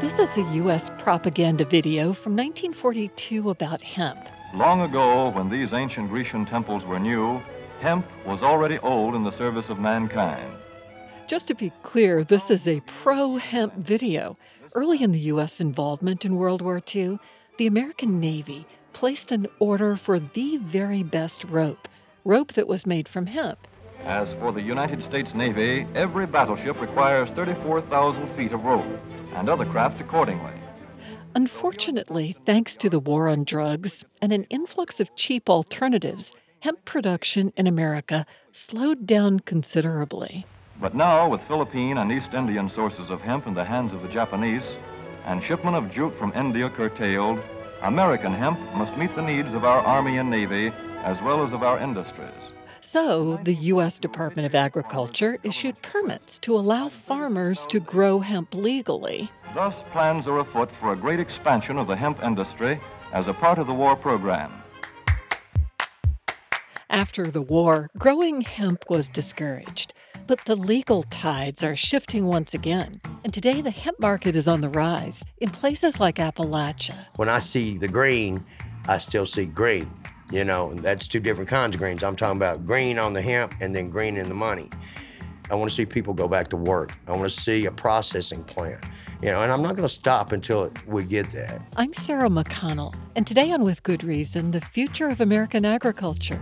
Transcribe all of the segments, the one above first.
This is a U.S. propaganda video from 1942 about hemp. Long ago, when these ancient Grecian temples were new, hemp was already old in the service of mankind. Just to be clear, this is a pro hemp video. Early in the U.S. involvement in World War II, the American Navy placed an order for the very best rope, rope that was made from hemp. As for the United States Navy, every battleship requires 34,000 feet of rope, and other craft accordingly. Unfortunately, thanks to the war on drugs and an influx of cheap alternatives, hemp production in America slowed down considerably. But now, with Philippine and East Indian sources of hemp in the hands of the Japanese, and shipment of jute from India curtailed, American hemp must meet the needs of our Army and Navy as well as of our industries. So, the U.S. Department of Agriculture issued permits to allow farmers to grow hemp legally. Thus, plans are afoot for a great expansion of the hemp industry as a part of the war program. After the war, growing hemp was discouraged. But the legal tides are shifting once again. And today, the hemp market is on the rise in places like Appalachia. When I see the green, I still see green. You know, that's two different kinds of greens. I'm talking about green on the hemp and then green in the money. I want to see people go back to work. I want to see a processing plant. You know, and I'm not going to stop until we get that. I'm Sarah McConnell, and today on With Good Reason, the future of American agriculture.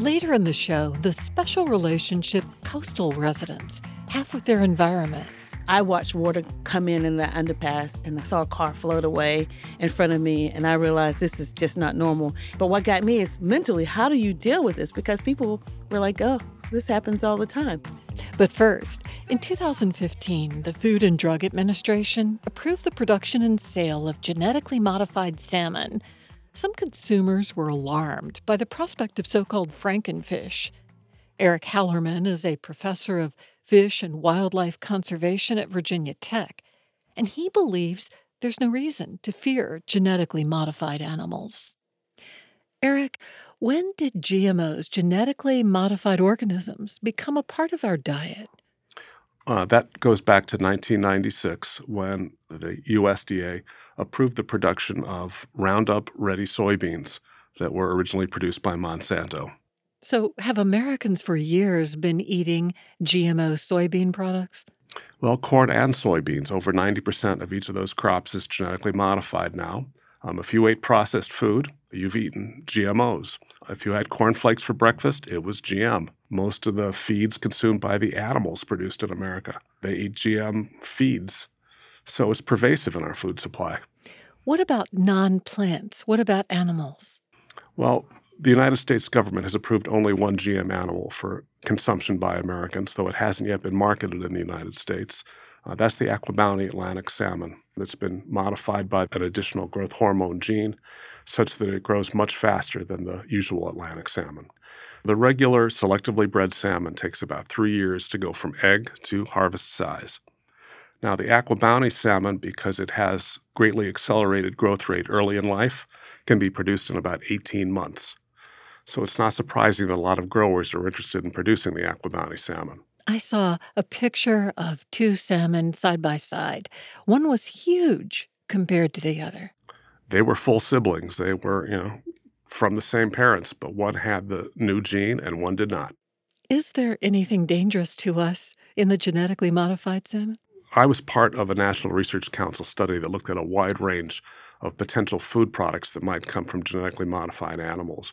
Later in the show, the special relationship coastal residents have with their environment. I watched water come in in the underpass and I saw a car float away in front of me and I realized this is just not normal. But what got me is mentally, how do you deal with this? Because people were like, oh, this happens all the time. But first, in 2015, the Food and Drug Administration approved the production and sale of genetically modified salmon. Some consumers were alarmed by the prospect of so called frankenfish. Eric Hallerman is a professor of fish and wildlife conservation at Virginia Tech, and he believes there's no reason to fear genetically modified animals. Eric, when did GMOs, genetically modified organisms, become a part of our diet? Uh, that goes back to 1996 when the USDA approved the production of Roundup Ready soybeans that were originally produced by Monsanto. So, have Americans for years been eating GMO soybean products? Well, corn and soybeans, over 90% of each of those crops is genetically modified now. Um, if you ate processed food, you've eaten GMOs. If you had cornflakes for breakfast, it was GM. Most of the feeds consumed by the animals produced in America, they eat GM feeds. So it's pervasive in our food supply. What about non plants? What about animals? Well, the United States government has approved only one GM animal for consumption by Americans, though it hasn't yet been marketed in the United States. Uh, that's the Aquabounty Atlantic salmon. It's been modified by an additional growth hormone gene such that it grows much faster than the usual Atlantic salmon. The regular selectively bred salmon takes about three years to go from egg to harvest size. Now, the Aquabounty salmon, because it has greatly accelerated growth rate early in life, can be produced in about 18 months. So it's not surprising that a lot of growers are interested in producing the Aquabounty salmon. I saw a picture of two salmon side by side. One was huge compared to the other. They were full siblings. They were, you know, from the same parents, but one had the new gene and one did not. Is there anything dangerous to us in the genetically modified salmon? I was part of a National Research Council study that looked at a wide range of potential food products that might come from genetically modified animals.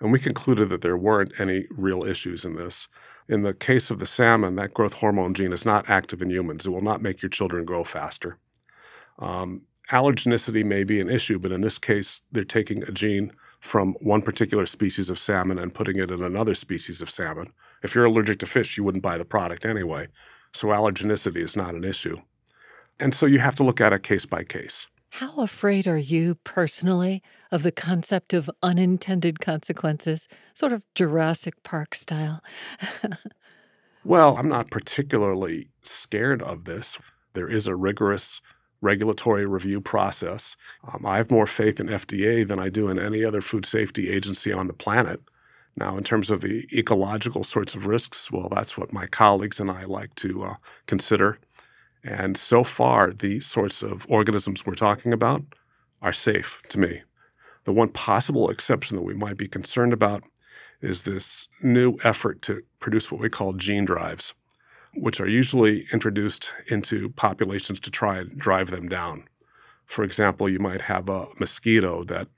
And we concluded that there weren't any real issues in this. In the case of the salmon, that growth hormone gene is not active in humans. It will not make your children grow faster. Um, allergenicity may be an issue, but in this case, they're taking a gene from one particular species of salmon and putting it in another species of salmon. If you're allergic to fish, you wouldn't buy the product anyway. So allergenicity is not an issue. And so you have to look at it case by case. How afraid are you personally of the concept of unintended consequences, sort of Jurassic Park style? well, I'm not particularly scared of this. There is a rigorous regulatory review process. Um, I have more faith in FDA than I do in any other food safety agency on the planet. Now, in terms of the ecological sorts of risks, well, that's what my colleagues and I like to uh, consider. And so far, the sorts of organisms we're talking about are safe to me. The one possible exception that we might be concerned about is this new effort to produce what we call gene drives, which are usually introduced into populations to try and drive them down. For example, you might have a mosquito that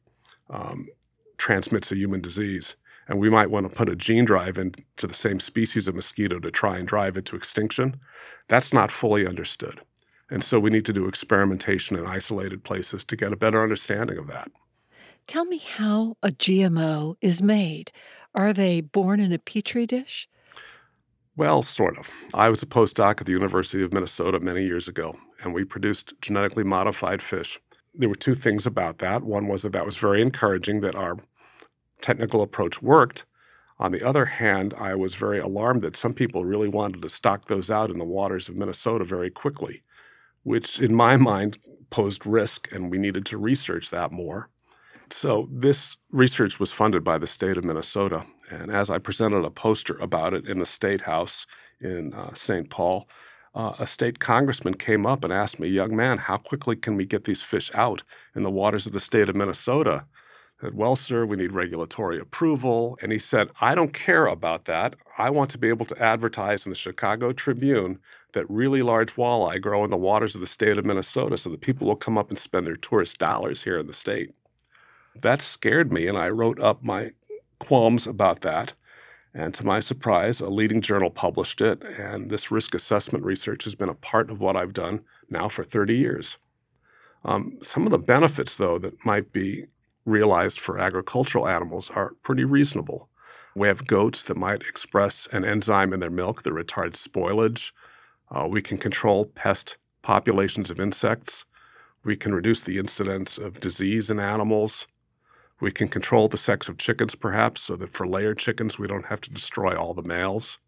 um, transmits a human disease, and we might want to put a gene drive into the same species of mosquito to try and drive it to extinction. That's not fully understood. And so we need to do experimentation in isolated places to get a better understanding of that. Tell me how a GMO is made. Are they born in a petri dish? Well, sort of. I was a postdoc at the University of Minnesota many years ago, and we produced genetically modified fish. There were two things about that. One was that that was very encouraging that our technical approach worked. On the other hand, I was very alarmed that some people really wanted to stock those out in the waters of Minnesota very quickly, which in my mind posed risk, and we needed to research that more. So, this research was funded by the state of Minnesota. And as I presented a poster about it in the State House in uh, St. Paul, uh, a state congressman came up and asked me, Young man, how quickly can we get these fish out in the waters of the state of Minnesota? I said, Well, sir, we need regulatory approval. And he said, I don't care about that. I want to be able to advertise in the Chicago Tribune that really large walleye grow in the waters of the state of Minnesota so that people will come up and spend their tourist dollars here in the state. That scared me, and I wrote up my qualms about that. And to my surprise, a leading journal published it, and this risk assessment research has been a part of what I've done now for 30 years. Um, some of the benefits, though, that might be realized for agricultural animals are pretty reasonable. We have goats that might express an enzyme in their milk that retards spoilage. Uh, we can control pest populations of insects. We can reduce the incidence of disease in animals. We can control the sex of chickens, perhaps, so that for layer chickens, we don't have to destroy all the males.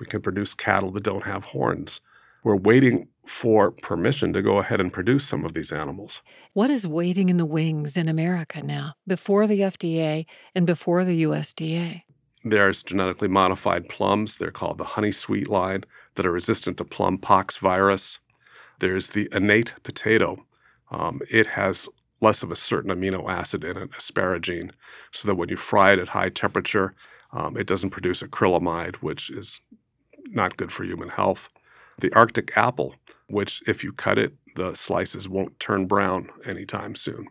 We can produce cattle that don't have horns. We're waiting for permission to go ahead and produce some of these animals. What is waiting in the wings in America now, before the FDA and before the USDA? There's genetically modified plums. They're called the honey sweet line that are resistant to plum pox virus. There's the innate potato. Um, it has less of a certain amino acid in it, asparagine, so that when you fry it at high temperature, um, it doesn't produce acrylamide, which is not good for human health. The Arctic apple, which if you cut it, the slices won't turn brown anytime soon.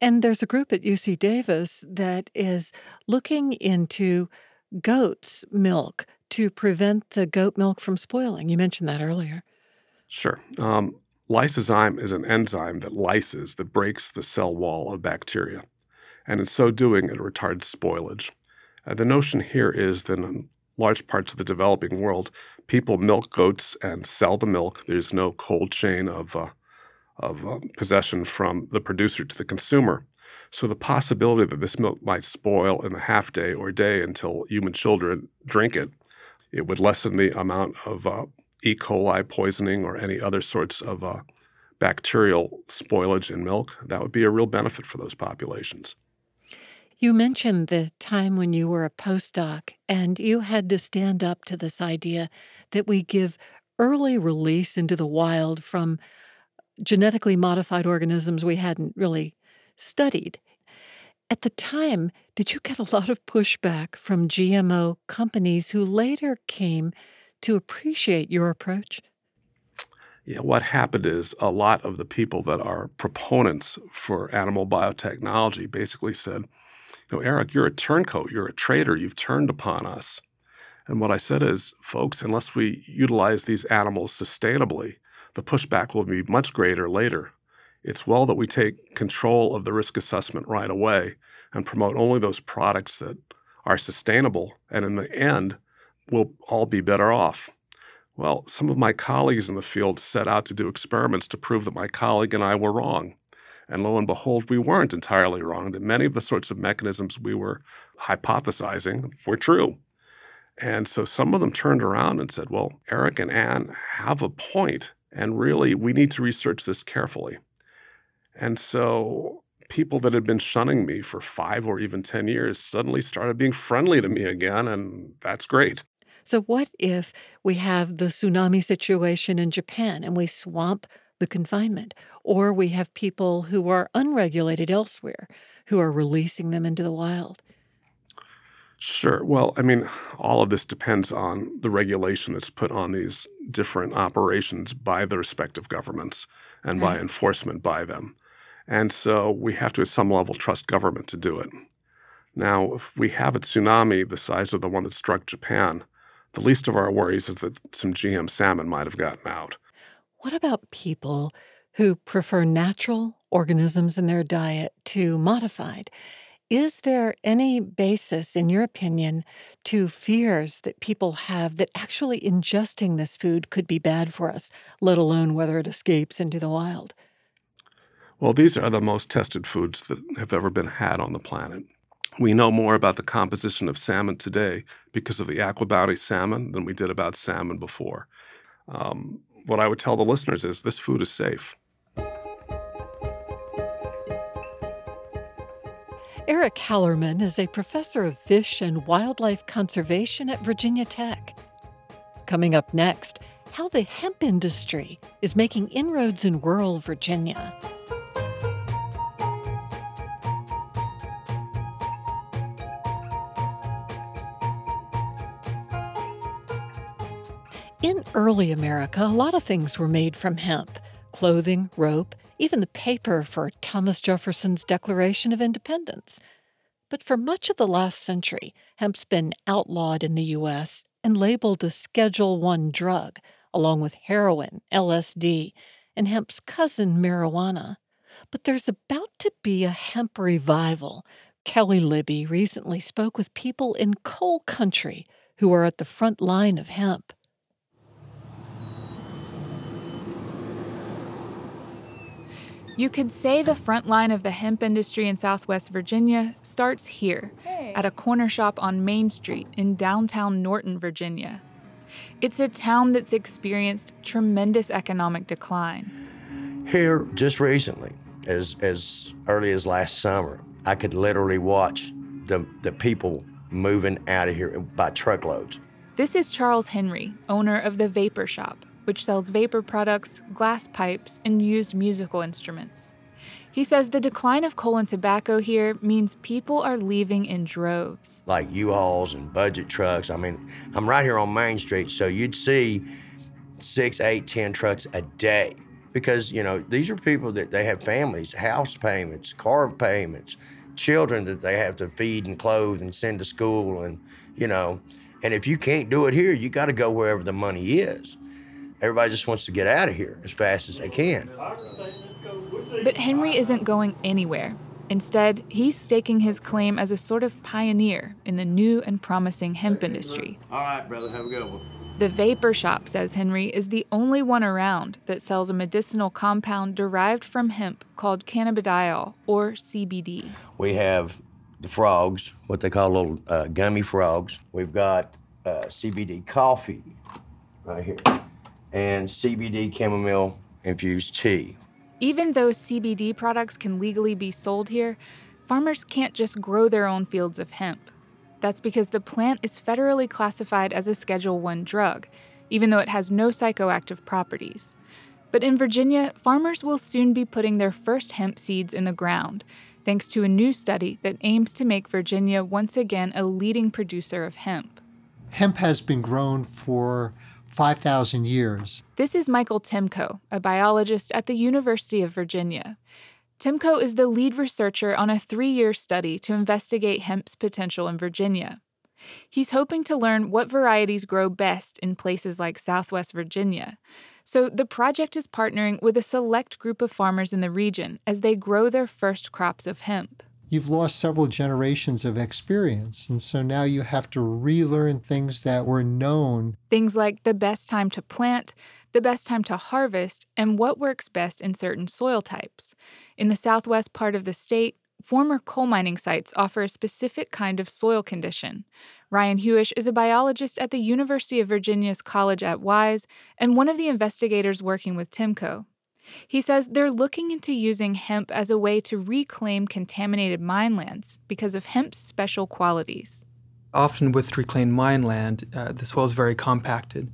And there's a group at UC Davis that is looking into goat's milk to prevent the goat milk from spoiling. You mentioned that earlier. Sure. Um, Lysozyme is an enzyme that lyses, that breaks the cell wall of bacteria. And in so doing, it retards spoilage. Uh, the notion here is that in large parts of the developing world, people milk goats and sell the milk. There's no cold chain of, uh, of uh, possession from the producer to the consumer. So the possibility that this milk might spoil in the half day or day until human children drink it, it would lessen the amount of uh, E. coli poisoning or any other sorts of uh, bacterial spoilage in milk, that would be a real benefit for those populations. You mentioned the time when you were a postdoc and you had to stand up to this idea that we give early release into the wild from genetically modified organisms we hadn't really studied. At the time, did you get a lot of pushback from GMO companies who later came to appreciate your approach? Yeah, what happened is a lot of the people that are proponents for animal biotechnology basically said, you know, Eric, you're a turncoat, you're a traitor, you've turned upon us. And what I said is, folks, unless we utilize these animals sustainably, the pushback will be much greater later. It's well that we take control of the risk assessment right away and promote only those products that are sustainable and in the end we'll all be better off. Well, some of my colleagues in the field set out to do experiments to prove that my colleague and I were wrong. And lo and behold, we weren't entirely wrong, that many of the sorts of mechanisms we were hypothesizing were true. And so some of them turned around and said, Well, Eric and Ann have a point, and really we need to research this carefully. And so people that had been shunning me for five or even 10 years suddenly started being friendly to me again, and that's great. So, what if we have the tsunami situation in Japan and we swamp the confinement? Or we have people who are unregulated elsewhere who are releasing them into the wild? Sure. Well, I mean, all of this depends on the regulation that's put on these different operations by the respective governments and by enforcement by them. And so we have to, at some level, trust government to do it. Now, if we have a tsunami the size of the one that struck Japan, the least of our worries is that some GM salmon might have gotten out. What about people who prefer natural organisms in their diet to modified? Is there any basis, in your opinion, to fears that people have that actually ingesting this food could be bad for us, let alone whether it escapes into the wild? Well, these are the most tested foods that have ever been had on the planet. We know more about the composition of salmon today because of the Aqua salmon than we did about salmon before. Um, what I would tell the listeners is this food is safe. Eric Hallerman is a professor of fish and wildlife conservation at Virginia Tech. Coming up next, how the hemp industry is making inroads in rural Virginia. In early America, a lot of things were made from hemp clothing, rope, even the paper for Thomas Jefferson's Declaration of Independence. But for much of the last century, hemp's been outlawed in the U.S. and labeled a Schedule I drug, along with heroin, LSD, and hemp's cousin, marijuana. But there's about to be a hemp revival. Kelly Libby recently spoke with people in coal country who are at the front line of hemp. You could say the front line of the hemp industry in Southwest Virginia starts here, hey. at a corner shop on Main Street in downtown Norton, Virginia. It's a town that's experienced tremendous economic decline. Here, just recently, as, as early as last summer, I could literally watch the, the people moving out of here by truckloads. This is Charles Henry, owner of the Vapor Shop, which sells vapor products, glass pipes, and used musical instruments. He says the decline of coal and tobacco here means people are leaving in droves. Like U-Hauls and budget trucks. I mean, I'm right here on Main Street, so you'd see six, eight, ten trucks a day. Because, you know, these are people that they have families, house payments, car payments, children that they have to feed and clothe and send to school and, you know, and if you can't do it here, you got to go wherever the money is. Everybody just wants to get out of here as fast as they can. But Henry isn't going anywhere. Instead, he's staking his claim as a sort of pioneer in the new and promising hemp industry. All right, brother, have a good one. The Vapor Shop, says Henry, is the only one around that sells a medicinal compound derived from hemp called cannabidiol, or CBD. We have the frogs, what they call little uh, gummy frogs. We've got uh, CBD coffee right here and CBD chamomile infused tea. Even though CBD products can legally be sold here, farmers can't just grow their own fields of hemp. That's because the plant is federally classified as a Schedule 1 drug, even though it has no psychoactive properties. But in Virginia, farmers will soon be putting their first hemp seeds in the ground, thanks to a new study that aims to make Virginia once again a leading producer of hemp. Hemp has been grown for 5,000 years. This is Michael Timko, a biologist at the University of Virginia. Timko is the lead researcher on a three year study to investigate hemp's potential in Virginia. He's hoping to learn what varieties grow best in places like Southwest Virginia. So the project is partnering with a select group of farmers in the region as they grow their first crops of hemp you've lost several generations of experience. And so now you have to relearn things that were known. Things like the best time to plant, the best time to harvest, and what works best in certain soil types. In the southwest part of the state, former coal mining sites offer a specific kind of soil condition. Ryan Huish is a biologist at the University of Virginia's College at Wise and one of the investigators working with Timko. He says they're looking into using hemp as a way to reclaim contaminated mine lands because of hemp's special qualities. Often with reclaimed mine land, uh, the soil is very compacted.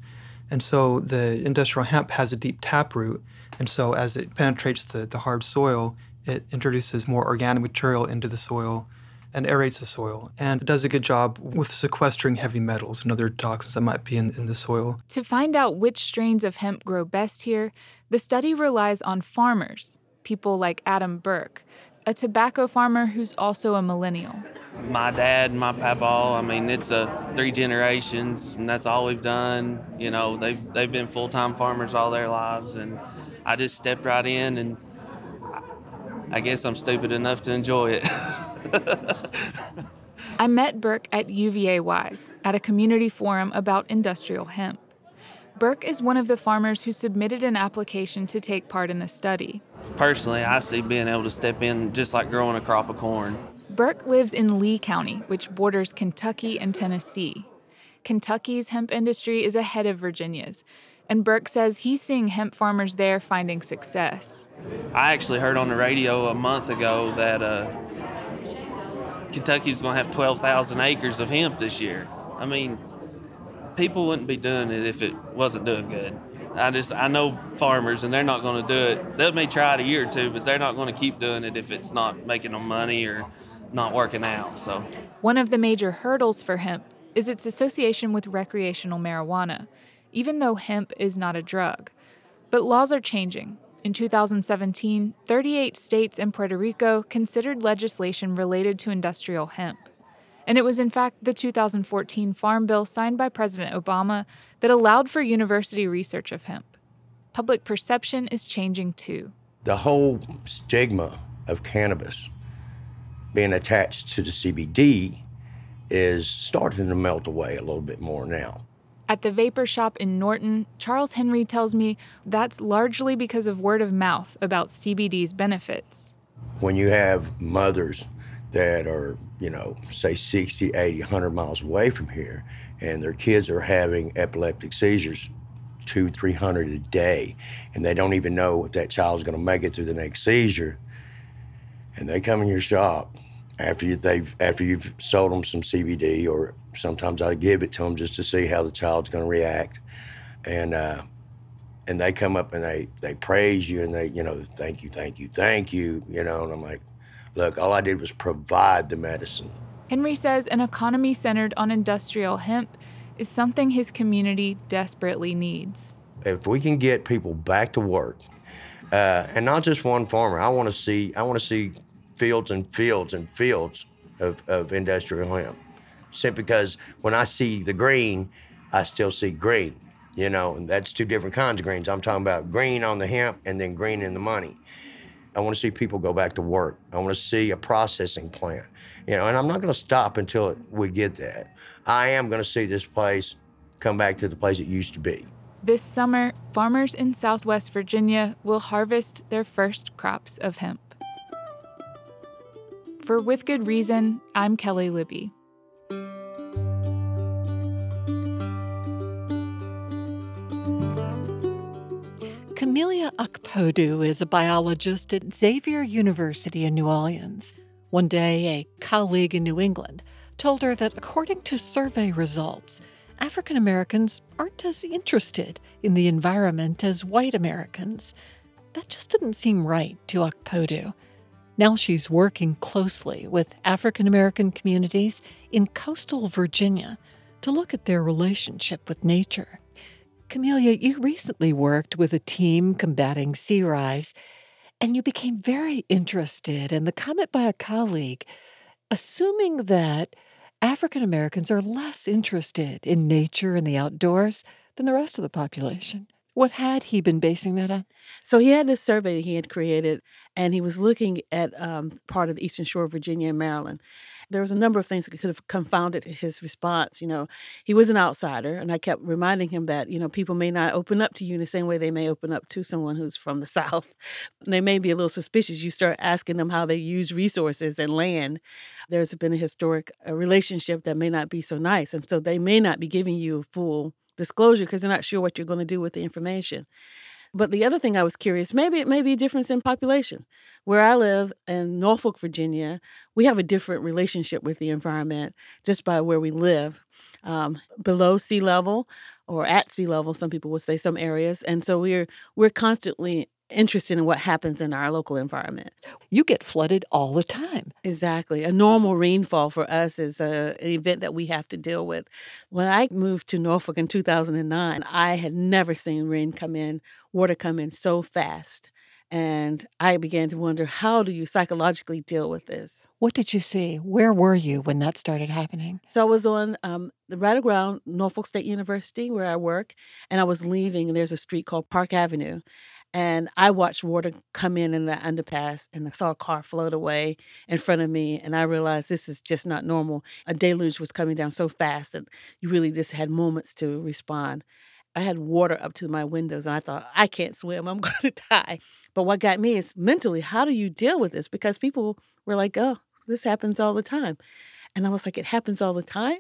And so the industrial hemp has a deep taproot. And so as it penetrates the, the hard soil, it introduces more organic material into the soil and aerates the soil. And it does a good job with sequestering heavy metals and other toxins that might be in, in the soil. To find out which strains of hemp grow best here, the study relies on farmers, people like Adam Burke, a tobacco farmer who's also a millennial. My dad my papa, I mean, it's a three generations, and that's all we've done. You know, they've they've been full time farmers all their lives, and I just stepped right in, and I guess I'm stupid enough to enjoy it. I met Burke at UVA Wise at a community forum about industrial hemp. Burke is one of the farmers who submitted an application to take part in the study. Personally, I see being able to step in just like growing a crop of corn. Burke lives in Lee County, which borders Kentucky and Tennessee. Kentucky's hemp industry is ahead of Virginia's, and Burke says he's seeing hemp farmers there finding success. I actually heard on the radio a month ago that uh, Kentucky's going to have 12,000 acres of hemp this year. I mean, people wouldn't be doing it if it wasn't doing good. I just I know farmers and they're not going to do it. They may try it a year or two, but they're not going to keep doing it if it's not making them money or not working out. So one of the major hurdles for hemp is its association with recreational marijuana, even though hemp is not a drug. But laws are changing. In 2017, 38 states and Puerto Rico considered legislation related to industrial hemp. And it was, in fact, the 2014 Farm Bill signed by President Obama that allowed for university research of hemp. Public perception is changing too. The whole stigma of cannabis being attached to the CBD is starting to melt away a little bit more now. At the vapor shop in Norton, Charles Henry tells me that's largely because of word of mouth about CBD's benefits. When you have mothers that are, you know, say 60, 80, 100 miles away from here, and their kids are having epileptic seizures two, 300 a day, and they don't even know if that child's going to make it through the next seizure, and they come in your shop after you, they've after you've sold them some CBD, or sometimes I give it to them just to see how the child's going to react, and uh, and they come up and they they praise you and they you know thank you, thank you, thank you, you know, and I'm like, look, all I did was provide the medicine. Henry says an economy centered on industrial hemp is something his community desperately needs. If we can get people back to work, uh, and not just one farmer, I want to see I want to see fields and fields and fields of, of industrial hemp. Simply because when I see the green, I still see green. You know, and that's two different kinds of greens. I'm talking about green on the hemp and then green in the money. I want to see people go back to work. I want to see a processing plant. You know, and I'm not going to stop until we get that. I am going to see this place come back to the place it used to be. This summer, farmers in Southwest Virginia will harvest their first crops of hemp. For With Good Reason, I'm Kelly Libby. Camelia Okpodu is a biologist at Xavier University in New Orleans. One day, a colleague in New England told her that according to survey results, African Americans aren't as interested in the environment as white Americans. That just didn't seem right to Okpodu. Now she's working closely with African American communities in coastal Virginia to look at their relationship with nature. Camelia, you recently worked with a team combating sea rise, and you became very interested in the comment by a colleague, assuming that African Americans are less interested in nature and the outdoors than the rest of the population. What had he been basing that on? So he had this survey he had created, and he was looking at um, part of the Eastern Shore of Virginia and Maryland. There was a number of things that could have confounded his response. You know, he was an outsider, and I kept reminding him that you know people may not open up to you in the same way they may open up to someone who's from the South. they may be a little suspicious. You start asking them how they use resources and land. There's been a historic a relationship that may not be so nice, and so they may not be giving you full disclosure because they're not sure what you're going to do with the information. But the other thing I was curious, maybe it may be a difference in population. Where I live in Norfolk, Virginia, we have a different relationship with the environment just by where we live. Um, below sea level or at sea level, some people would say some areas. And so we're we're constantly interested in what happens in our local environment. You get flooded all the time. Exactly. A normal rainfall for us is a, an event that we have to deal with. When I moved to Norfolk in 2009, I had never seen rain come in, water come in so fast. And I began to wonder how do you psychologically deal with this? What did you see? Where were you when that started happening? So I was on um, the right around Norfolk State University where I work, and I was leaving, and there's a street called Park Avenue. And I watched water come in in the underpass and I saw a car float away in front of me. And I realized this is just not normal. A deluge was coming down so fast that you really just had moments to respond. I had water up to my windows and I thought, I can't swim. I'm going to die. But what got me is mentally, how do you deal with this? Because people were like, oh, this happens all the time. And I was like, it happens all the time?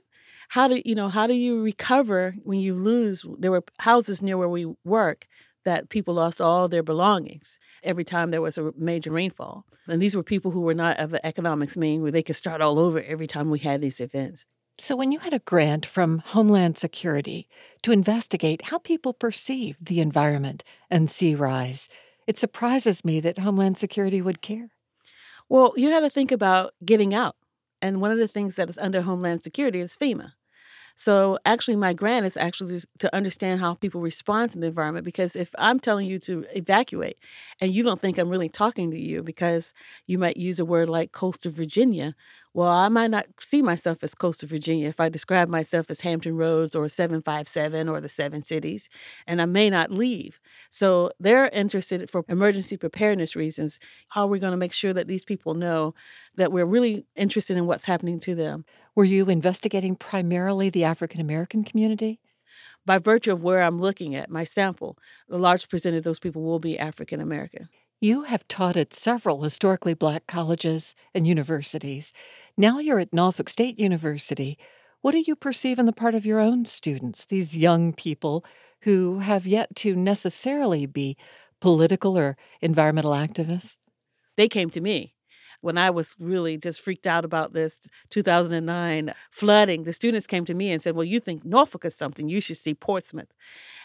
How do you know, how do you recover when you lose? There were houses near where we work that people lost all their belongings every time there was a major rainfall. And these were people who were not of the economics mean where they could start all over every time we had these events. So, when you had a grant from Homeland Security to investigate how people perceive the environment and sea rise, it surprises me that Homeland Security would care. Well, you had to think about getting out. And one of the things that is under Homeland Security is FEMA. So actually, my grant is actually to understand how people respond to the environment. Because if I'm telling you to evacuate and you don't think I'm really talking to you because you might use a word like coastal Virginia, well, I might not see myself as coastal Virginia if I describe myself as Hampton Roads or 757 or the Seven Cities, and I may not leave. So they're interested for emergency preparedness reasons. How are we going to make sure that these people know that we're really interested in what's happening to them? Were you investigating primarily the African American community? By virtue of where I'm looking at, my sample, the large percentage of those people will be African American. You have taught at several historically black colleges and universities. Now you're at Norfolk State University. What do you perceive in the part of your own students, these young people who have yet to necessarily be political or environmental activists? They came to me when I was really just freaked out about this 2009 flooding, the students came to me and said, Well, you think Norfolk is something, you should see Portsmouth.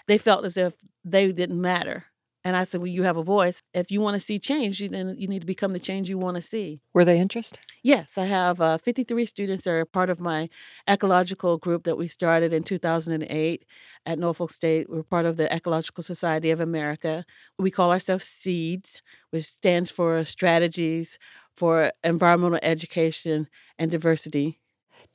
They felt as if they didn't matter. And I said, Well, you have a voice. If you want to see change, you, then you need to become the change you want to see. Were they interested? Yes. I have uh, 53 students that are part of my ecological group that we started in 2008 at Norfolk State. We're part of the Ecological Society of America. We call ourselves SEEDS, which stands for Strategies for Environmental Education and Diversity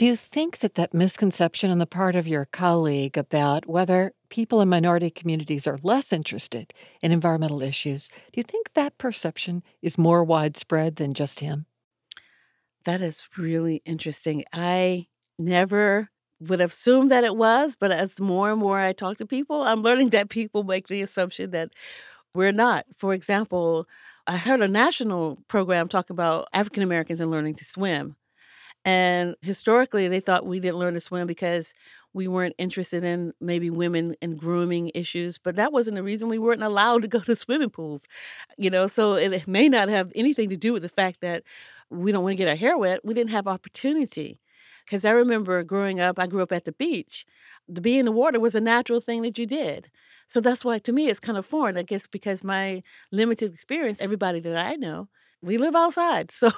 do you think that that misconception on the part of your colleague about whether people in minority communities are less interested in environmental issues, do you think that perception is more widespread than just him? That is really interesting. I never would have assumed that it was, but as more and more I talk to people, I'm learning that people make the assumption that we're not. For example, I heard a national program talk about African Americans and learning to swim. And historically, they thought we didn't learn to swim because we weren't interested in maybe women and grooming issues, but that wasn't the reason we weren't allowed to go to swimming pools. You know, so it may not have anything to do with the fact that we don't want to get our hair wet. We didn't have opportunity. Because I remember growing up, I grew up at the beach. To be in the water was a natural thing that you did. So that's why, to me, it's kind of foreign, I guess, because my limited experience, everybody that I know, we live outside. So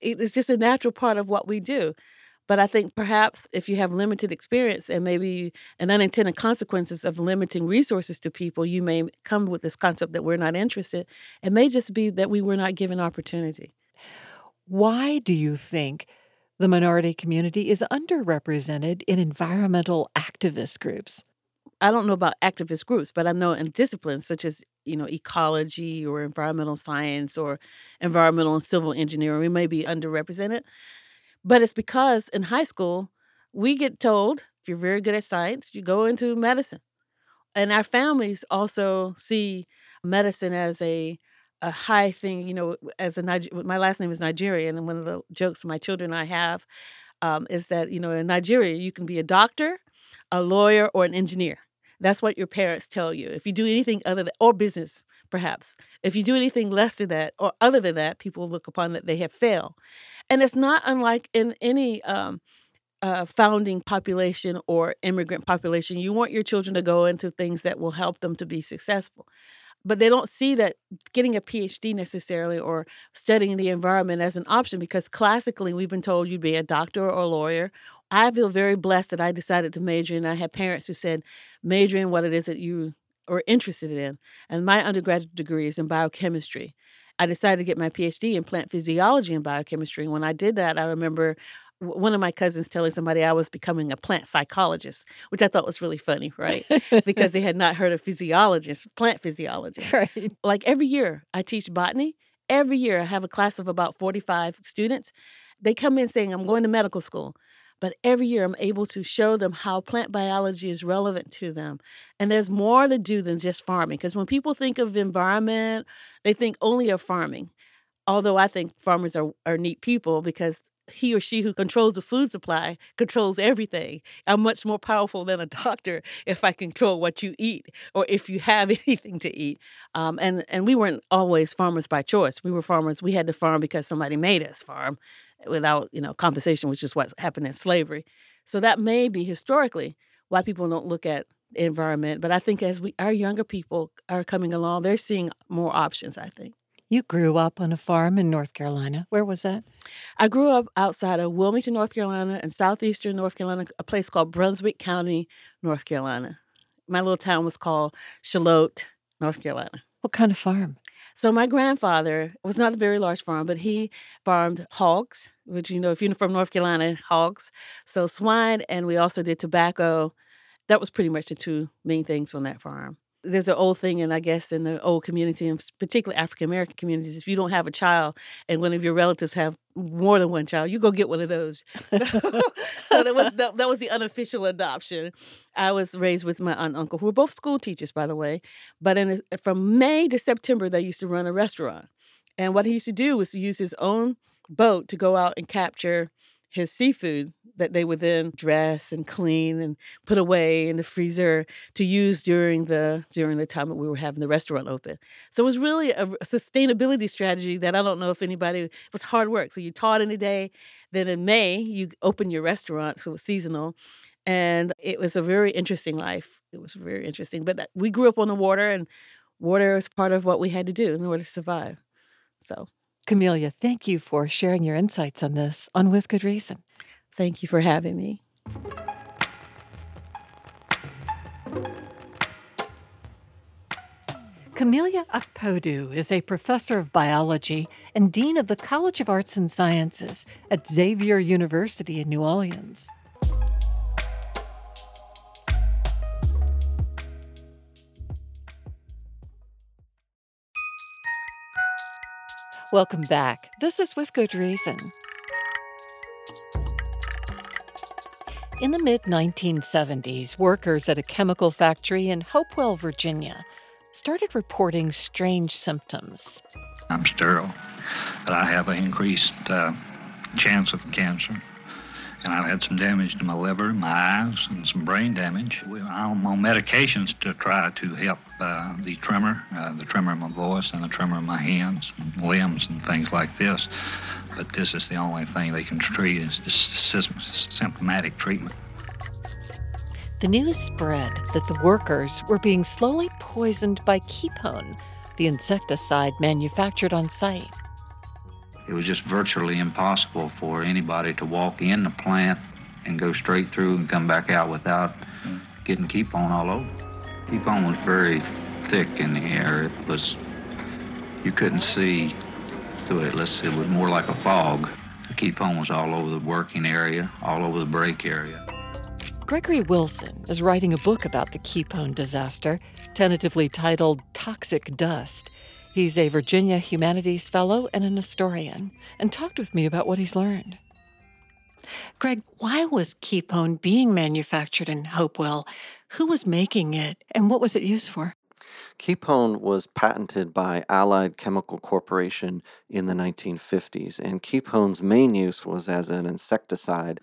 it's just a natural part of what we do. But I think perhaps if you have limited experience and maybe an unintended consequences of limiting resources to people, you may come with this concept that we're not interested. It may just be that we were not given opportunity. Why do you think the minority community is underrepresented in environmental activist groups? I don't know about activist groups, but I know in disciplines such as you know ecology or environmental science or environmental and civil engineering, we may be underrepresented. But it's because in high school we get told if you're very good at science, you go into medicine, and our families also see medicine as a a high thing. You know, as a my last name is Nigerian, and one of the jokes my children and I have um, is that you know in Nigeria you can be a doctor, a lawyer, or an engineer That's what your parents tell you. If you do anything other than, or business, perhaps, if you do anything less than that or other than that, people look upon that they have failed. And it's not unlike in any um, uh, founding population or immigrant population. You want your children to go into things that will help them to be successful. But they don't see that getting a PhD necessarily or studying the environment as an option because classically we've been told you'd be a doctor or a lawyer I feel very blessed that I decided to major, and I had parents who said, major in what it is that you are interested in. And my undergraduate degree is in biochemistry. I decided to get my PhD in plant physiology and biochemistry. And when I did that, I remember one of my cousins telling somebody I was becoming a plant psychologist, which I thought was really funny, right? because they had not heard of physiologists, plant physiologists. Right. Like every year, I teach botany. Every year, I have a class of about 45 students. They come in saying, I'm going to medical school. But every year I'm able to show them how plant biology is relevant to them. And there's more to do than just farming. Because when people think of environment, they think only of farming. Although I think farmers are, are neat people because he or she who controls the food supply controls everything. I'm much more powerful than a doctor if I control what you eat or if you have anything to eat. Um, and and we weren't always farmers by choice. We were farmers. We had to farm because somebody made us farm without you know compensation, which is what happened in slavery. So that may be historically why people don't look at environment. But I think as we our younger people are coming along, they're seeing more options. I think. You grew up on a farm in North Carolina. Where was that? I grew up outside of Wilmington, North Carolina, and southeastern North Carolina, a place called Brunswick County, North Carolina. My little town was called Shallotte, North Carolina. What kind of farm? So my grandfather was not a very large farm, but he farmed hogs, which you know, if you're from North Carolina, hogs. So swine, and we also did tobacco. That was pretty much the two main things on that farm there's an old thing, and I guess in the old community, and particularly African American communities, if you don't have a child and one of your relatives have more than one child, you go get one of those. so that was that, that was the unofficial adoption. I was raised with my aunt and uncle, who were both school teachers, by the way. But in from May to September, they used to run a restaurant, and what he used to do was to use his own boat to go out and capture his seafood that they would then dress and clean and put away in the freezer to use during the during the time that we were having the restaurant open. So it was really a, sustainability strategy that I don't know if anybody it was hard work. So you taught in a day, then in May you open your restaurant, so it was seasonal. And it was a very interesting life. It was very interesting. But uh, we grew up on the water, and water is part of what we had to do in order to survive. So Camelia, thank you for sharing your insights on this on With Good Reason. Thank you for having me. Camelia Okpodu is a professor of biology and dean of the College of Arts and Sciences at Xavier University in New Orleans. Welcome back. This is With Good Reason. In the mid 1970s, workers at a chemical factory in Hopewell, Virginia, started reporting strange symptoms. I'm sterile, but I have an increased uh, chance of cancer and I've had some damage to my liver, my eyes, and some brain damage. I'm on medications to try to help uh, the tremor, uh, the tremor of my voice, and the tremor of my hands, and limbs, and things like this. But this is the only thing they can treat is this symptomatic treatment. The news spread that the workers were being slowly poisoned by Kepone, the insecticide manufactured on site it was just virtually impossible for anybody to walk in the plant and go straight through and come back out without getting Kepone all over. Kepone was very thick in the air. It was, you couldn't see through it. Let's, it was more like a fog. The was all over the working area, all over the break area. Gregory Wilson is writing a book about the Kepone disaster, tentatively titled Toxic Dust. He's a Virginia Humanities Fellow and an historian, and talked with me about what he's learned. Greg, why was Kepone being manufactured in Hopewell? Who was making it, and what was it used for? Kepone was patented by Allied Chemical Corporation in the 1950s, and Kepone's main use was as an insecticide.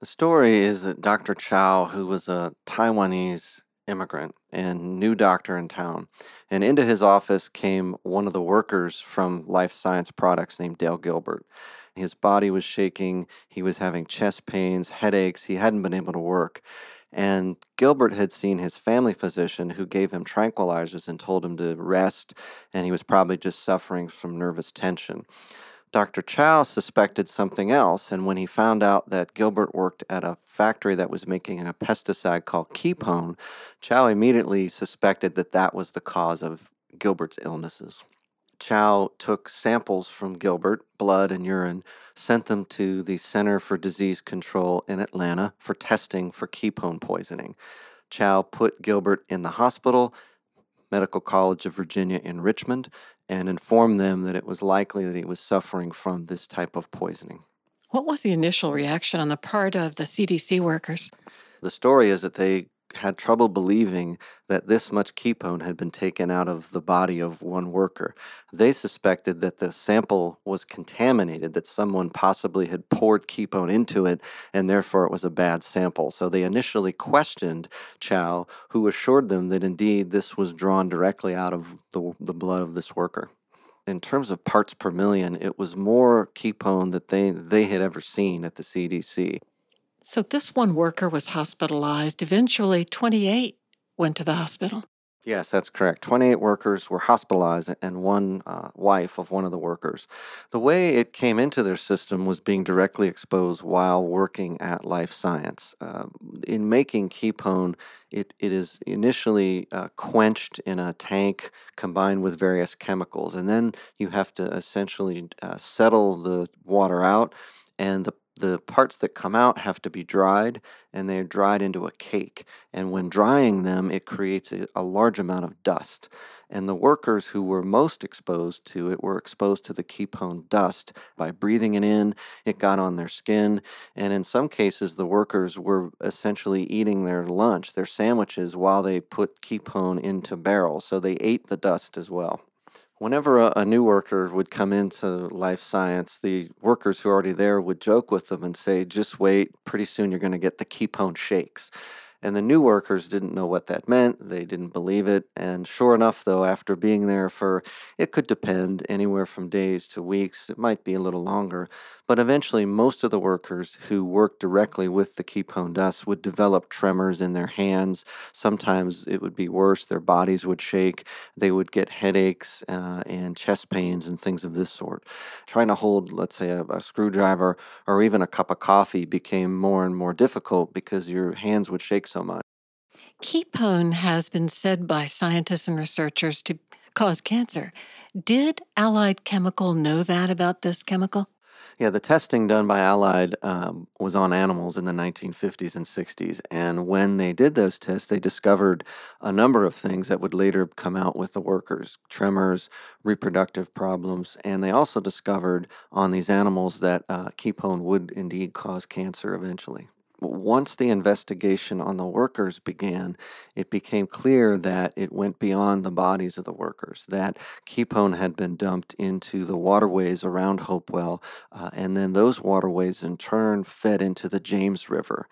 The story is that Dr. Chow, who was a Taiwanese immigrant and new doctor in town. And into his office came one of the workers from Life Science Products named Dale Gilbert. His body was shaking, he was having chest pains, headaches, he hadn't been able to work. And Gilbert had seen his family physician who gave him tranquilizers and told him to rest, and he was probably just suffering from nervous tension. Dr. Chow suspected something else, and when he found out that Gilbert worked at a factory that was making a pesticide called Kepone, Chow immediately suspected that that was the cause of Gilbert's illnesses. Chow took samples from Gilbert, blood and urine, sent them to the Center for Disease Control in Atlanta for testing for Kepone poisoning. Chow put Gilbert in the hospital, Medical College of Virginia in Richmond, and informed them that it was likely that he was suffering from this type of poisoning. What was the initial reaction on the part of the CDC workers? The story is that they had trouble believing that this much kepone had been taken out of the body of one worker. They suspected that the sample was contaminated, that someone possibly had poured kepone into it, and therefore it was a bad sample. So they initially questioned Chow, who assured them that indeed this was drawn directly out of the, the blood of this worker in terms of parts per million, it was more kepone that they, they had ever seen at the CDC. So this one worker was hospitalized. Eventually, 28 went to the hospital. Yes, that's correct. 28 workers were hospitalized and one uh, wife of one of the workers. The way it came into their system was being directly exposed while working at Life Science. Uh, in making kepone, it, it is initially uh, quenched in a tank combined with various chemicals, and then you have to essentially uh, settle the water out and the the parts that come out have to be dried and they're dried into a cake. And when drying them, it creates a, a, large amount of dust. And the workers who were most exposed to it were exposed to the kepone dust by breathing it in. It got on their skin. And in some cases, the workers were essentially eating their lunch, their sandwiches, while they put kepone into barrels. So they ate the dust as well. Whenever a, a, new worker would come into life science, the workers who are already there would joke with them and say, just wait, pretty soon you're going to get the kepone shakes. And the new workers didn't know what that meant. They didn't believe it. And sure enough, though, after being there for, it could depend anywhere from days to weeks, it might be a little longer. But eventually, most of the workers who worked directly with the kepone dust would develop tremors in their hands. Sometimes it would be worse, their bodies would shake. They would get headaches uh, and chest pains and things of this sort. Trying to hold, let's say, a, a screwdriver or even a cup of coffee became more and more difficult because your hands would shake so much. Kepone has been said by scientists and researchers to cause cancer. Did Allied Chemical know that about this chemical? Yeah, the testing done by Allied um, was on animals in the 1950s and 60s. And when they did those tests, they discovered a number of things that would later come out with the workers tremors, reproductive problems. And they also discovered on these animals that uh, kepone would indeed cause cancer eventually once the investigation on the workers began, it became clear that it went beyond the bodies of the workers, that kepone had been dumped into the waterways around Hopewell, uh, and then those waterways in turn fed into the James River.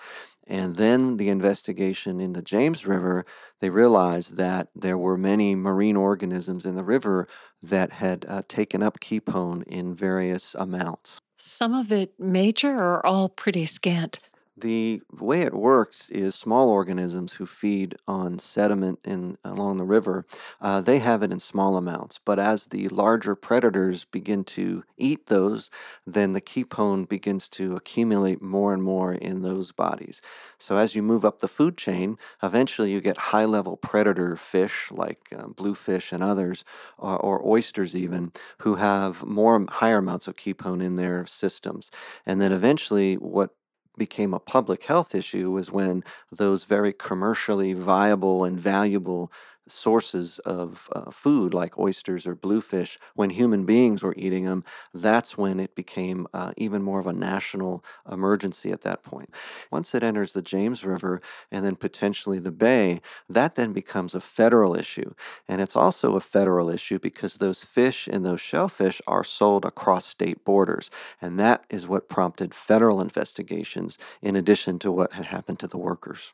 And then the investigation in the James River, they realized that there were many marine organisms in the river that had uh, taken up kepone in various amounts. Some of it major or all pretty scant? The way it works is small organisms who feed on sediment in along the river, uh, they have it in small amounts. But as the larger predators begin to eat those, then the kepone begins to accumulate more and more in those bodies. So as you move up the food chain, eventually you get high-level predator fish like uh, bluefish and others, or, or oysters even, who have more higher amounts of kepone in their systems. And then eventually, what became a public health issue was when those very commercially viable and valuable sources of uh, food like oysters or bluefish, when human beings were eating them, that's when it became uh, even more of a national emergency at that point. Once it enters the James River and then potentially the Bay, that then becomes a federal issue. And it's also a federal issue because those fish and those shellfish are sold across state borders. And that is what prompted federal investigations in addition to what had happened to the workers.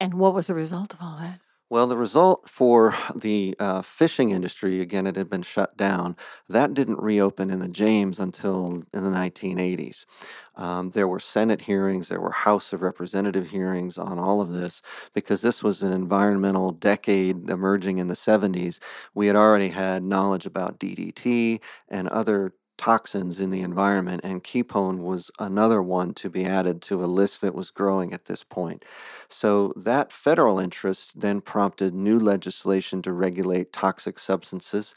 And what was the result of all that? Well, the result for the uh, fishing industry, again, it had been shut down. That didn't reopen in the James until in the 1980s. Um, there were Senate hearings, there were House of Representative hearings on all of this because this was an environmental decade emerging in the 70s. We had already had knowledge about DDT and other toxins in the environment, and Kepone was another one to be added to a list that was growing at this point. So that federal interest then prompted new legislation to regulate toxic substances,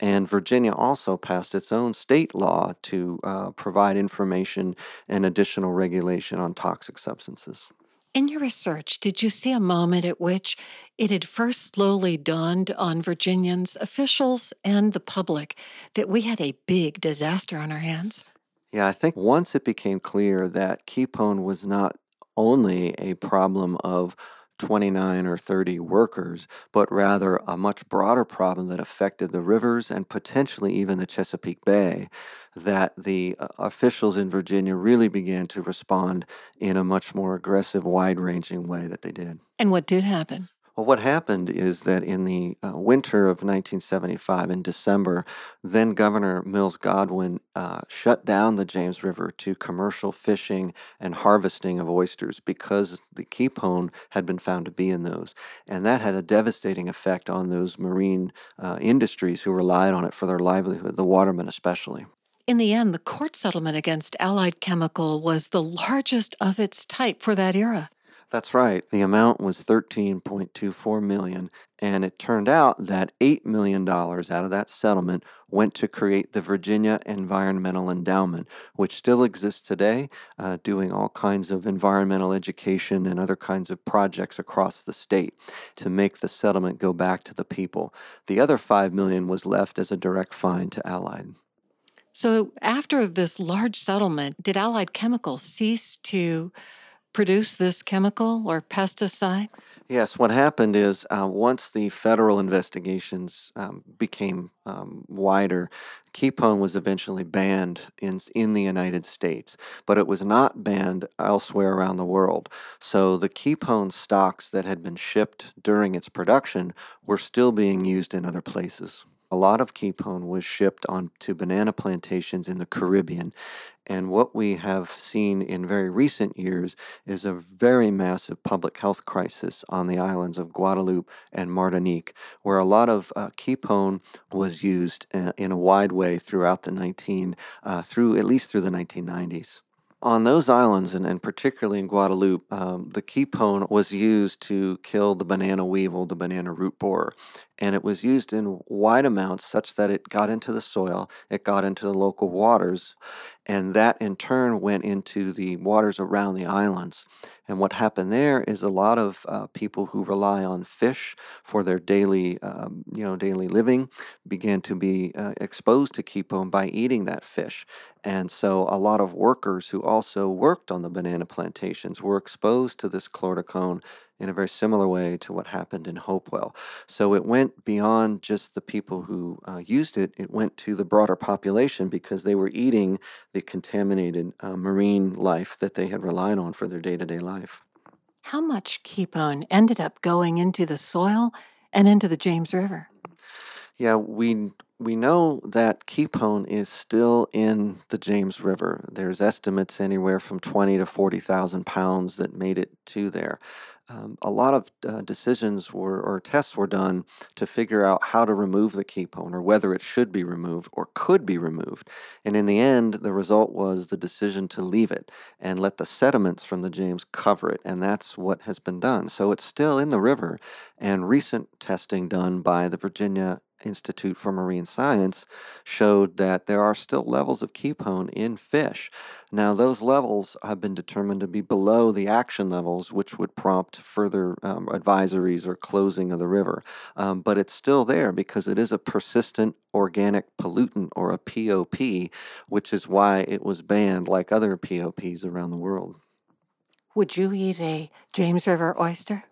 and Virginia also passed its own state law to uh, provide information and additional regulation on toxic substances. In your research, did you see a moment at which it had first slowly dawned on Virginians, officials, and the public that we had a big disaster on our hands? Yeah, I think once it became clear that Kepone was not only a problem of 29 or 30 workers, but rather a much broader problem that affected the rivers and potentially even the Chesapeake Bay, that the uh, officials in Virginia really began to respond in a much more aggressive, wide ranging way that they did. And what did happen? Well, what happened is that in the uh, winter of 1975, in December, then Governor Mills Godwin uh, shut down the James River to commercial fishing and harvesting of oysters because the kepone had been found to be in those. And that had a devastating effect on those marine uh, industries who relied on it for their livelihood, the watermen especially. In the end, the court settlement against Allied Chemical was the largest of its type for that era. That's right. The amount was 13.24 million and it turned out that 8 million dollars out of that settlement went to create the Virginia Environmental Endowment, which still exists today, uh, doing all kinds of environmental education and other kinds of projects across the state to make the settlement go back to the people. The other 5 million was left as a direct fine to Allied. So, after this large settlement, did Allied Chemical cease to produce this chemical or pesticide? Yes, what happened is uh, once the federal investigations um, became um, wider, Kepone was eventually banned in, in the United States, but it was not banned elsewhere around the world. So the Kepone stocks that had been shipped during its production were still being used in other places. A lot of Kepone was shipped on to banana plantations in the Caribbean, and what we have seen in very recent years is a very massive public health crisis on the islands of Guadeloupe and Martinique, where a lot of uh, kepone was used uh, in a wide way throughout the 19 uh, through at least through the 1990s. On those islands, and, and particularly in Guadeloupe, um, the kepone was used to kill the banana weevil, the banana root borer. And it was used in wide amounts such that it got into the soil, it got into the local waters, and that in turn went into the waters around the islands. And what happened there is a lot of uh, people who rely on fish for their daily, um, you know, daily living began to be uh, exposed to kepone by eating that fish. And so a lot of workers who also worked on the banana plantations were exposed to this chlordecone in a very similar way to what happened in Hopewell. So it went beyond just the people who uh, used it, it went to the broader population because they were eating the contaminated uh, marine life that they had relied on for their day to day life. How much kepone ended up going into the soil and into the James River? Yeah, we we know that kepone is still in the James River. There's estimates anywhere from 20 to 40,000 pounds that made it to there um, a lot of uh, decisions were or tests were done to figure out how to remove the kepone or whether it should be removed or could be removed. And in the end, the result was the decision to leave it and let the sediments from the James cover it. And that's what has been done. So it's still in the river. And recent testing done by the Virginia Institute for Marine Science showed that there are still levels of kepone in fish. Now, those levels have been determined to be below the action levels, which would prompt further um, advisories or closing of the river. Um, but it's still there because it is a persistent organic pollutant or a POP, which is why it was banned like other POPs around the world. Would you eat a James River oyster?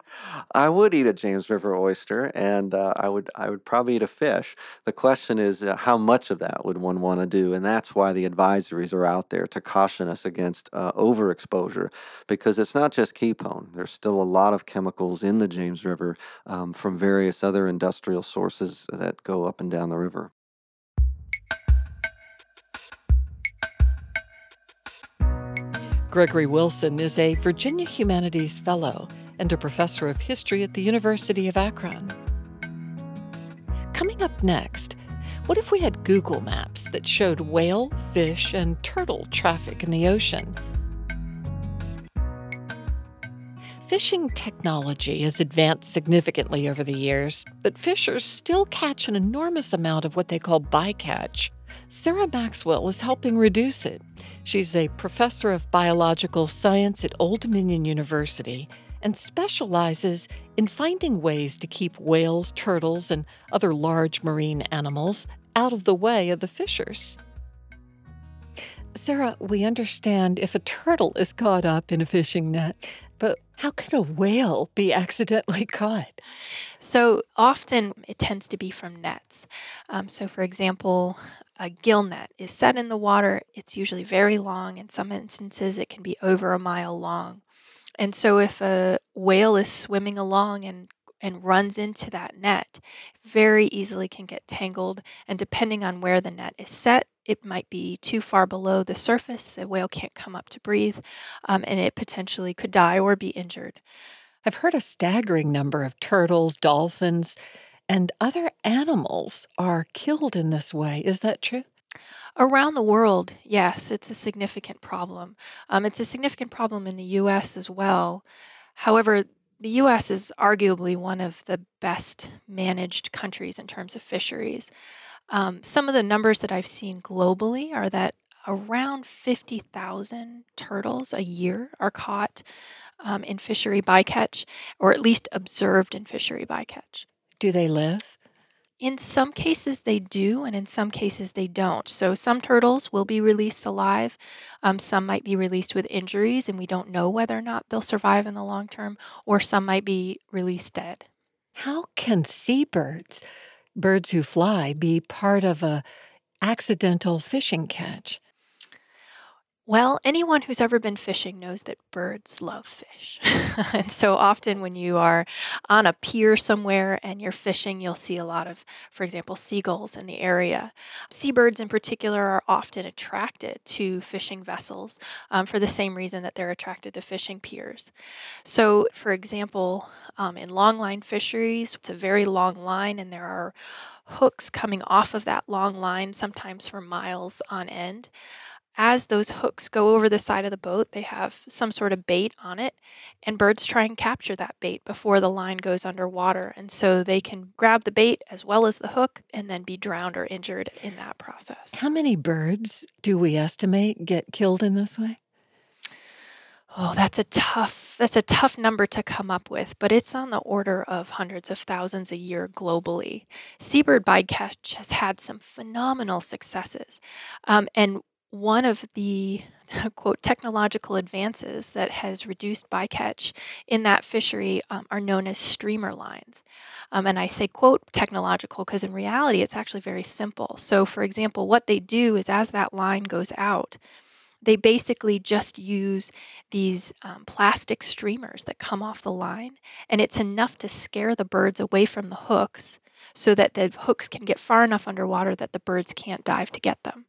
I would eat a James River oyster, and uh, I would I would probably eat a fish. The question is, uh, how much of that would one want to do? And that's why the advisories are out there to caution us against uh, overexposure, because it's not just kepone. There's still a lot of chemicals in the James River um, from various other industrial sources that go up and down the river. Gregory Wilson is a Virginia Humanities Fellow and a professor of history at the University of Akron. Coming up next, what if we had Google Maps that showed whale, fish, and turtle traffic in the ocean? Fishing technology has advanced significantly over the years, but fishers still catch an enormous amount of what they call bycatch. Sarah Maxwell is helping reduce it. She's a professor of biological science at Old Dominion University and specializes in finding ways to keep whales, turtles, and other large marine animals out of the way of the fishers. Sarah, we understand if a turtle is caught up in a fishing net, but how could a whale be accidentally caught? So often it tends to be from nets. Um, so, for example, a gill net is set in the water. It's usually very long. In some instances, it can be over a mile long. And so, if a whale is swimming along and and runs into that net, very easily can get tangled. And depending on where the net is set, it might be too far below the surface. The whale can't come up to breathe, um, and it potentially could die or be injured. I've heard a staggering number of turtles, dolphins, and other animals are killed in this way. Is that true? Around the world, yes, it's a significant problem. Um, it's a significant problem in the U.S. as well. However, the U.S. is arguably one of the best managed countries in terms of fisheries. Um, some of the numbers that I've seen globally are that around 50,000 turtles a year are caught um, in fishery bycatch, or at least observed in fishery bycatch. Do they live? In some cases, they do, and in some cases, they don't. So, some turtles will be released alive. Um, some might be released with injuries, and we don't know whether or not they'll survive in the long term, or some might be released dead. How can seabirds, birds who fly, be part of a accidental fishing catch? Well, anyone who's ever been fishing knows that birds love fish. and so often when you are on a pier somewhere and you're fishing, you'll see a lot of, for example, seagulls in the area. Seabirds in particular are often attracted to fishing vessels um, for the same reason that they're attracted to fishing piers. So, for example, um, in longline fisheries, it's a very long line and there are hooks coming off of that long line, sometimes for miles on end as those hooks go over the side of the boat, they have some sort of bait on it, and birds try and capture that bait before the line goes underwater. And so they can grab the bait as well as the hook and then be drowned or injured in that process. How many birds do we estimate get killed in this way? Oh, that's a tough that's a tough number to come up with, but it's on the order of hundreds of thousands a year globally. Seabird bycatch has had some phenomenal successes, um, and one of the quote technological advances that has reduced bycatch in that fishery um, are known as streamer lines. Um, and I say quote technological because in reality it's actually very simple. So, for example, what they do is as that line goes out, they basically just use these um, plastic streamers that come off the line, and it's enough to scare the birds away from the hooks so that the hooks can get far enough underwater that the birds can't dive to get them.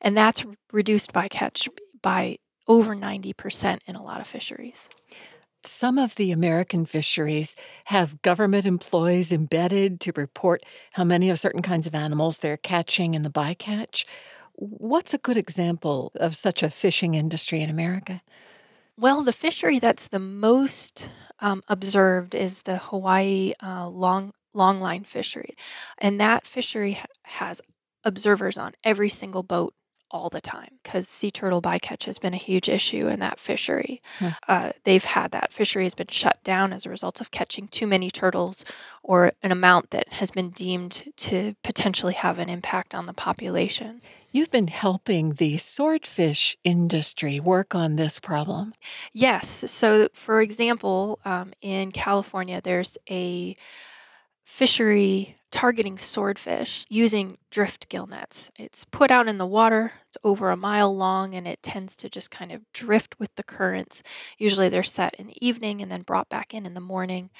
And that's reduced bycatch by over 90% in a lot of fisheries. Some of the American fisheries have government employees embedded to report how many of certain kinds of animals they're catching in the bycatch. What's a good example of such a fishing industry in America? Well, the fishery that's the most um, observed is the Hawaii uh, long longline fishery, and that fishery ha- has observers on every single boat all the time because sea turtle bycatch has been a huge issue in that fishery. Hmm. Uh, they've had that fishery has been shut down as a result of catching too many turtles or an amount that has been deemed to potentially have an impact on the population. You've been helping the swordfish industry work on this problem. Yes. So, for example, um, in California, there's a fishery targeting swordfish using drift gill nets. It's put out in the water, it's over a mile long, and it tends to just kind of drift with the currents. Usually they're set in the evening and then brought back in in the morning.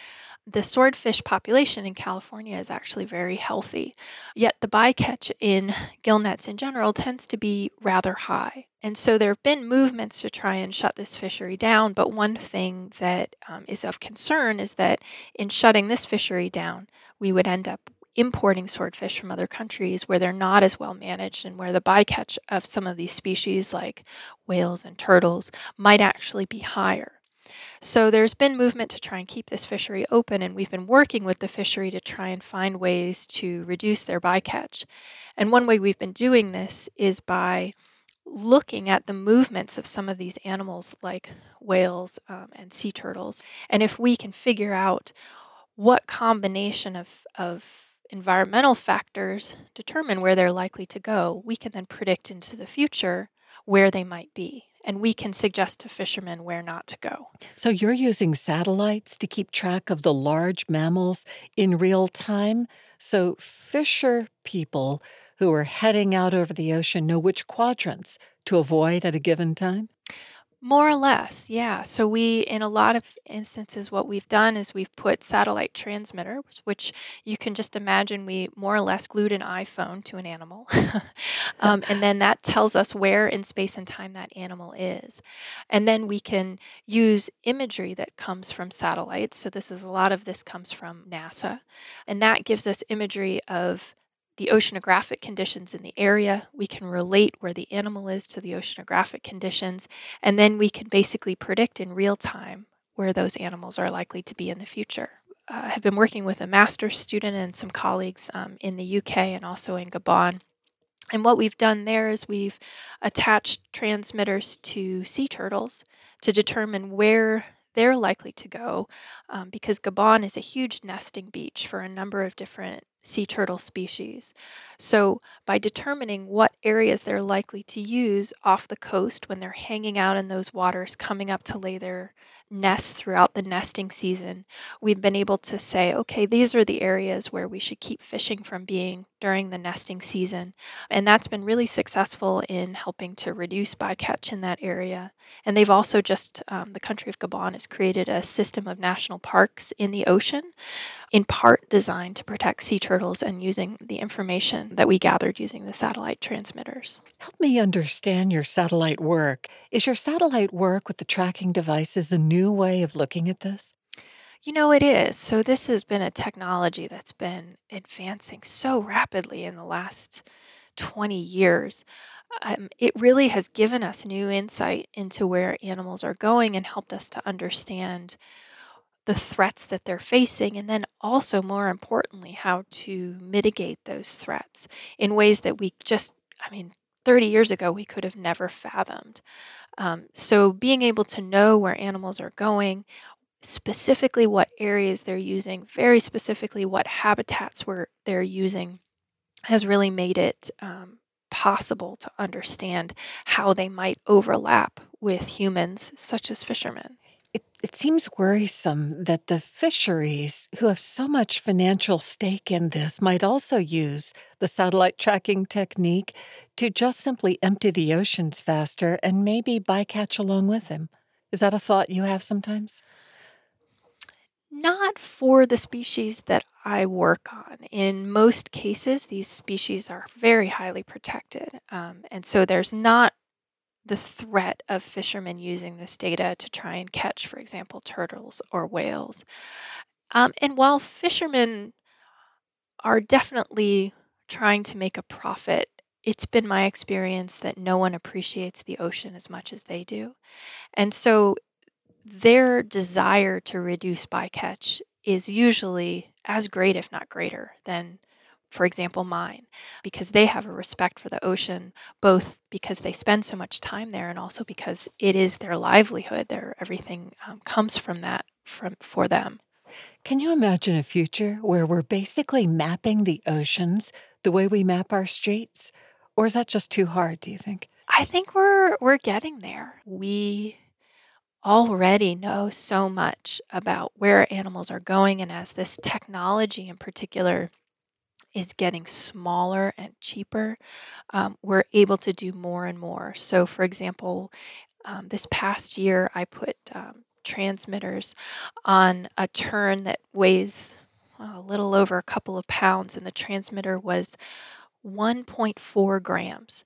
The swordfish population in California is actually very healthy, yet the bycatch in gill nets in general tends to be rather high. And so there have been movements to try and shut this fishery down, but one thing that um, is of concern is that in shutting this fishery down, we would end up importing swordfish from other countries where they're not as well managed and where the bycatch of some of these species, like whales and turtles, might actually be higher. So there's been movement to try and keep this fishery open, and we've been working with the fishery to try and find ways to reduce their bycatch. And one way we've been doing this is by looking at the movements of some of these animals, like whales um, and sea turtles, and if we can figure out what combination of, of environmental factors determine where they're likely to go, we can then predict into the future where they might be. And we can suggest to fishermen where not to go. So you're using satellites to keep track of the large mammals in real time? So fisher people who are heading out over the ocean know which quadrants to avoid at a given time? More or less, yeah. So we, in a lot of instances, what we've done is we've put satellite transmitters, which you can just imagine we more or less glued an iPhone to an animal, um, and then that tells us where in space and time that animal is, and then we can use imagery that comes from satellites. So this is a lot of this comes from NASA, and that gives us imagery of the oceanographic conditions in the area. We can relate where the animal is to the oceanographic conditions, and then we can basically predict in real time where those animals are likely to be in the future. Uh, I have been working with a master's student and some colleagues um, in the UK and also in Gabon. And what we've done there is we've attached transmitters to sea turtles to determine where they're likely to go um, because Gabon is a huge nesting beach for a number of different sea turtle species. So, by determining what areas they're likely to use off the coast when they're hanging out in those waters, coming up to lay their nests throughout the nesting season, we've been able to say, okay, these are the areas where we should keep fishing from being during the nesting season. And that's been really successful in helping to reduce bycatch in that area. And they've also just, um, the country of Gabon has created a system of national parks in the ocean, in part designed to protect sea turtles and using the information that we gathered using the satellite transmitters. Help me understand your satellite work. Is your satellite work with the tracking devices a new way of looking at this? You know, it is. So, this has been a technology that's been advancing so rapidly in the last 20 years. Um, it really has given us new insight into where animals are going and helped us to understand the threats that they're facing, and then also, more importantly, how to mitigate those threats in ways that we just, I mean, 30 years ago, we could have never fathomed. Um, so, being able to know where animals are going, specifically what areas they're using, very specifically what habitats where they're using, has really made it um, possible to understand how they might overlap with humans, such as fishermen. It, it seems worrisome that the fisheries, who have so much financial stake in this, might also use the satellite tracking technique to just simply empty the oceans faster and maybe bycatch along with them. Is that a thought you have sometimes? Not for the species that I work on. In most cases, these species are very highly protected. Um, and so there's not the threat of fishermen using this data to try and catch, for example, turtles or whales. Um, and while fishermen are definitely trying to make a profit, it's been my experience that no one appreciates the ocean as much as they do. And so their desire to reduce bycatch is usually as great, if not greater, than for example, mine, because they have a respect for the ocean, both because they spend so much time there and also because it is their livelihood. Their everything um, comes from that from for them. Can you imagine a future where we're basically mapping the oceans the way we map our streets? Or is that just too hard, do you think? I think we're we're getting there. We already know so much about where animals are going and as this technology in particular is getting smaller and cheaper, um, we're able to do more and more. So, for example, um, this past year, I put um, transmitters on a tern that weighs a little over a couple of pounds, and the transmitter was 1.4 grams.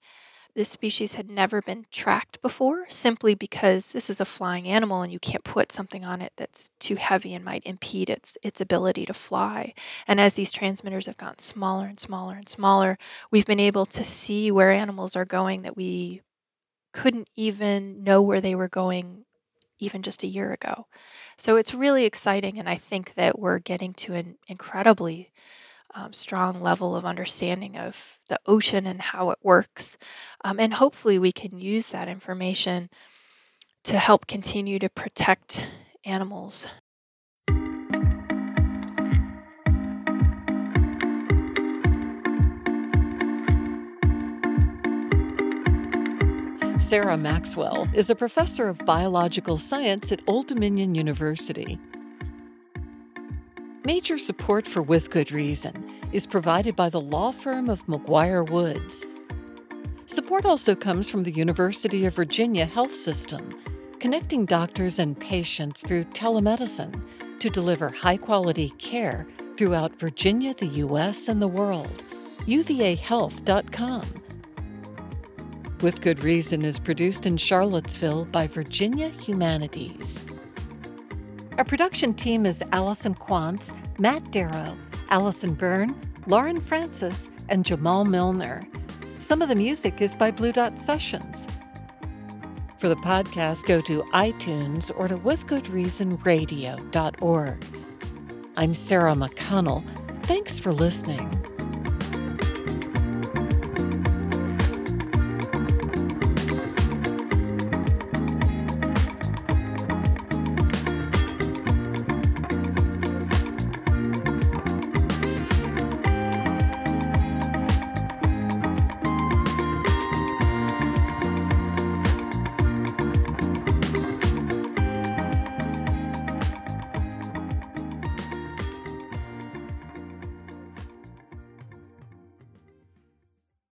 This species had never been tracked before simply because this is a flying animal and you can't put something on it that's too heavy and might impede its its ability to fly. And as these transmitters have gotten smaller and smaller and smaller, we've been able to see where animals are going that we couldn't even know where they were going even just a year ago. So it's really exciting and I think that we're getting to an incredibly um, strong level of understanding of the ocean and how it works. Um, and hopefully, we can use that information to help continue to protect animals. Sarah Maxwell is a professor of biological science at Old Dominion University. Major support for With Good Reason is provided by the law firm of McGuire Woods. Support also comes from the University of Virginia Health System, connecting doctors and patients through telemedicine to deliver high quality care throughout Virginia, the U.S., and the world. UVAHealth.com. With Good Reason is produced in Charlottesville by Virginia Humanities. Our production team is Allison Quantz, Matt Darrow, Allison Byrne, Lauren Francis, and Jamal Milner. Some of the music is by Blue Dot Sessions. For the podcast, go to iTunes or to withgoodreasonradio.org. I'm Sarah McConnell. Thanks for listening.